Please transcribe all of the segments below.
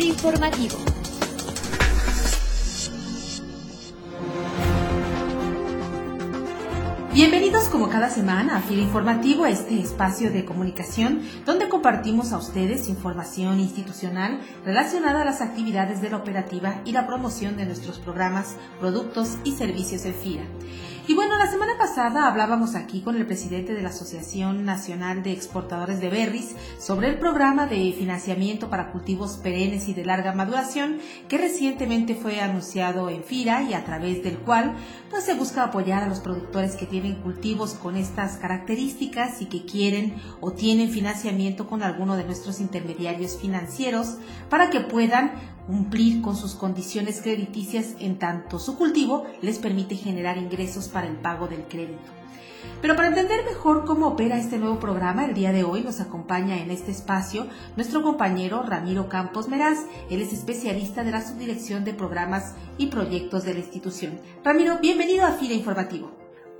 Informativo. Bienvenidos como cada semana a FIRA Informativo, este espacio de comunicación donde compartimos a ustedes información institucional relacionada a las actividades de la operativa y la promoción de nuestros programas, productos y servicios de FIRA. Y bueno, la semana pasada hablábamos aquí con el presidente de la Asociación Nacional de Exportadores de Berries sobre el programa de financiamiento para cultivos perennes y de larga maduración que recientemente fue anunciado en FIRA y a través del cual pues, se busca apoyar a los productores que tienen cultivos con estas características y que quieren o tienen financiamiento con alguno de nuestros intermediarios financieros para que puedan cumplir con sus condiciones crediticias en tanto su cultivo les permite generar ingresos para el pago del crédito. Pero para entender mejor cómo opera este nuevo programa, el día de hoy nos acompaña en este espacio nuestro compañero Ramiro Campos Meraz. Él es especialista de la Subdirección de Programas y Proyectos de la institución. Ramiro, bienvenido a FIRA Informativo.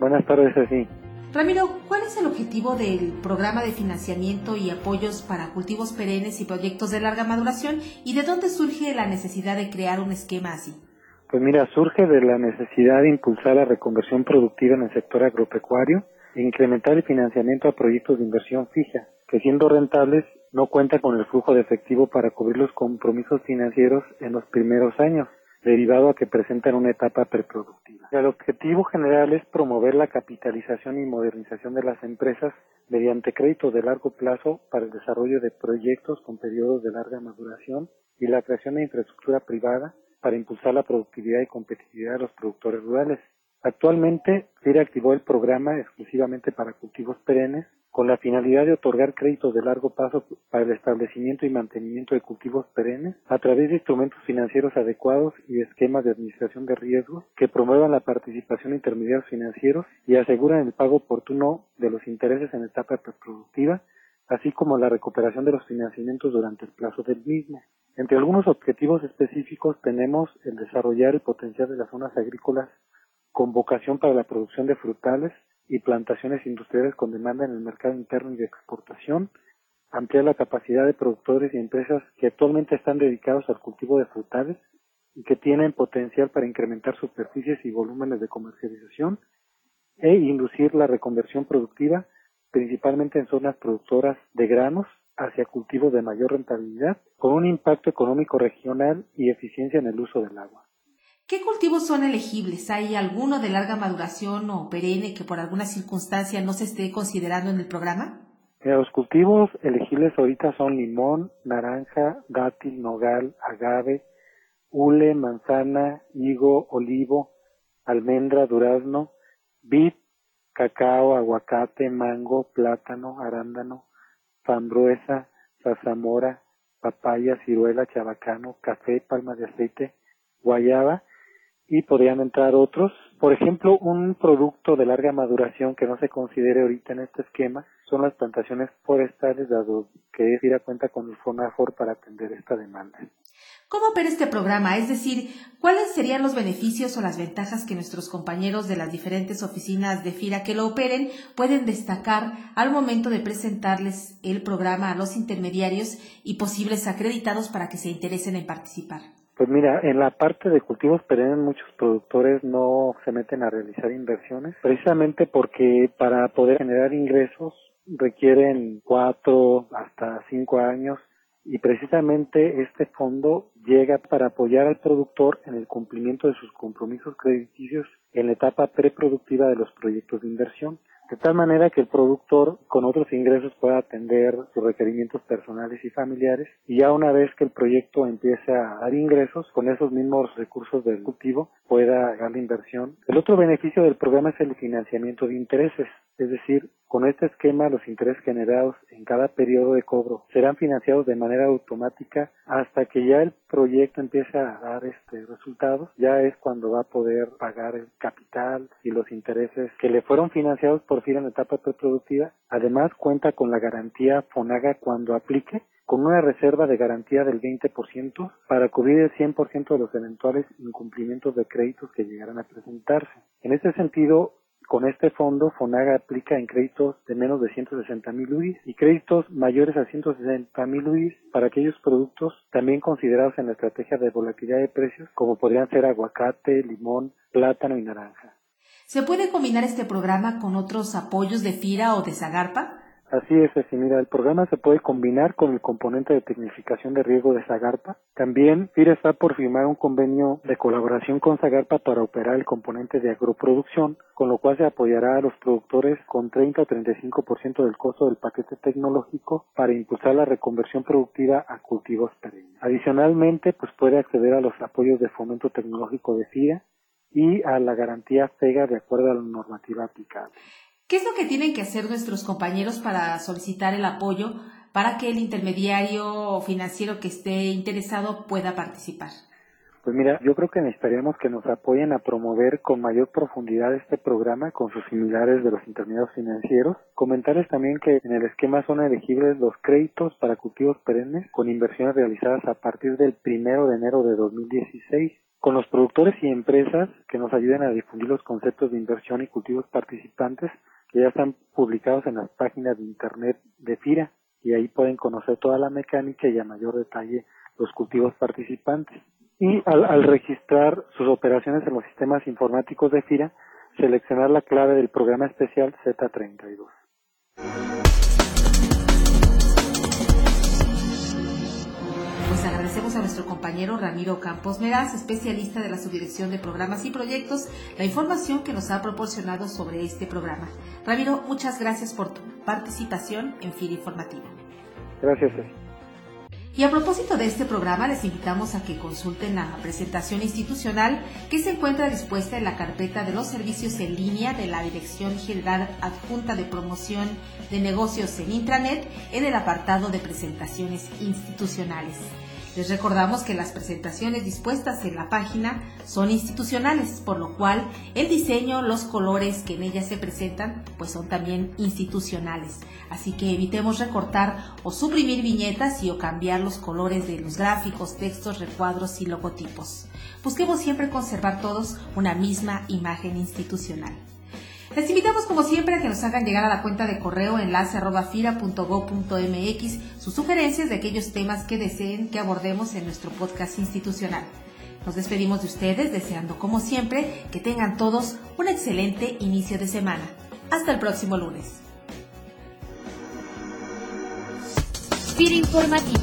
Buenas tardes, así. Ramiro, ¿cuál es el objetivo del programa de financiamiento y apoyos para cultivos perennes y proyectos de larga maduración y de dónde surge la necesidad de crear un esquema así? Pues mira, surge de la necesidad de impulsar la reconversión productiva en el sector agropecuario e incrementar el financiamiento a proyectos de inversión fija, que siendo rentables no cuentan con el flujo de efectivo para cubrir los compromisos financieros en los primeros años derivado a que presentan una etapa preproductiva. El objetivo general es promover la capitalización y modernización de las empresas mediante créditos de largo plazo para el desarrollo de proyectos con periodos de larga maduración y la creación de infraestructura privada para impulsar la productividad y competitividad de los productores rurales. Actualmente, FIRA activó el programa exclusivamente para cultivos perennes con la finalidad de otorgar créditos de largo plazo para el establecimiento y mantenimiento de cultivos perennes a través de instrumentos financieros adecuados y esquemas de administración de riesgos que promuevan la participación de intermediarios financieros y aseguran el pago oportuno de los intereses en etapa reproductiva, así como la recuperación de los financiamientos durante el plazo del mismo. Entre algunos objetivos específicos tenemos el desarrollar el potencial de las zonas agrícolas con vocación para la producción de frutales y plantaciones industriales con demanda en el mercado interno y de exportación, ampliar la capacidad de productores y empresas que actualmente están dedicados al cultivo de frutales y que tienen potencial para incrementar superficies y volúmenes de comercialización e inducir la reconversión productiva principalmente en zonas productoras de granos hacia cultivos de mayor rentabilidad con un impacto económico regional y eficiencia en el uso del agua. ¿Qué cultivos son elegibles? ¿Hay alguno de larga maduración o perenne que por alguna circunstancia no se esté considerando en el programa? Los cultivos elegibles ahorita son limón, naranja, dátil, nogal, agave, hule, manzana, higo, olivo, almendra, durazno, vid, cacao, aguacate, mango, plátano, arándano, fambruesa, zarzamora, papaya, ciruela, chabacano, café, palma de aceite, guayaba y podrían entrar otros. Por ejemplo, un producto de larga maduración que no se considere ahorita en este esquema son las plantaciones forestales, dado que a cuenta con el FONAFOR para atender esta demanda. ¿Cómo opera este programa? Es decir, ¿cuáles serían los beneficios o las ventajas que nuestros compañeros de las diferentes oficinas de FIRA que lo operen pueden destacar al momento de presentarles el programa a los intermediarios y posibles acreditados para que se interesen en participar? Pues mira, en la parte de cultivos perennes muchos productores no se meten a realizar inversiones, precisamente porque para poder generar ingresos requieren cuatro hasta cinco años y precisamente este fondo llega para apoyar al productor en el cumplimiento de sus compromisos crediticios en la etapa preproductiva de los proyectos de inversión de tal manera que el productor con otros ingresos pueda atender sus requerimientos personales y familiares y ya una vez que el proyecto empiece a dar ingresos con esos mismos recursos del cultivo pueda dar la inversión. El otro beneficio del programa es el financiamiento de intereses, es decir, con este esquema los intereses generados en cada periodo de cobro serán financiados de manera automática hasta que ya el proyecto empiece a dar este resultados, ya es cuando va a poder pagar el capital y los intereses que le fueron financiados por fin en etapa preproductiva. Además cuenta con la garantía FONAGA cuando aplique con una reserva de garantía del 20% para cubrir el 100% de los eventuales incumplimientos de créditos que llegaran a presentarse. En este sentido, Con este fondo, FONAGA aplica en créditos de menos de 160 mil UDIs y créditos mayores a 160 mil UDIs para aquellos productos también considerados en la estrategia de volatilidad de precios, como podrían ser aguacate, limón, plátano y naranja. ¿Se puede combinar este programa con otros apoyos de FIRA o de Zagarpa? Así es, así el programa se puede combinar con el componente de tecnificación de riesgo de Zagarpa. También FIRA está por firmar un convenio de colaboración con Zagarpa para operar el componente de agroproducción, con lo cual se apoyará a los productores con 30 o 35% del costo del paquete tecnológico para impulsar la reconversión productiva a cultivos perennes. Adicionalmente, pues puede acceder a los apoyos de fomento tecnológico de FIRA y a la garantía FEGA de acuerdo a la normativa aplicable. ¿Qué es lo que tienen que hacer nuestros compañeros para solicitar el apoyo para que el intermediario financiero que esté interesado pueda participar? Pues mira, yo creo que necesitaríamos que nos apoyen a promover con mayor profundidad este programa con sus similares de los intermediarios financieros. Comentarles también que en el esquema son elegibles los créditos para cultivos perennes con inversiones realizadas a partir del primero de enero de 2016 con los productores y empresas que nos ayuden a difundir los conceptos de inversión y cultivos participantes que ya están publicados en las páginas de internet de FIRA y ahí pueden conocer toda la mecánica y a mayor detalle los cultivos participantes. Y al, registrar sus operaciones en los sistemas informáticos de FIRA, seleccionar la clave del programa especial Z32. Nuestro compañero Ramiro Campos Meraz, especialista de la Subdirección de Programas y Proyectos, la información que nos ha proporcionado sobre este programa. Ramiro, muchas gracias por tu participación en FIRA Informativo. Gracias. Y a propósito de este programa, les invitamos a que consulten la presentación institucional que se encuentra dispuesta en la carpeta de los servicios en línea de la Dirección General Adjunta de Promoción de Negocios en Intranet en el apartado de presentaciones institucionales. Les recordamos que las presentaciones dispuestas en la página son institucionales, por lo cual el diseño, los colores que en ellas se presentan, pues son también institucionales. Así que evitemos recortar o suprimir viñetas y o cambiar los colores de los gráficos, textos, recuadros y logotipos. Busquemos siempre conservar todos una misma imagen institucional. Les invitamos como siempre a que nos hagan llegar a la cuenta de correo enlace sus sugerencias de aquellos temas que deseen que abordemos en nuestro podcast institucional. Nos despedimos de ustedes deseando como siempre que tengan todos un excelente inicio de semana. Hasta el próximo lunes. FIRA Informativo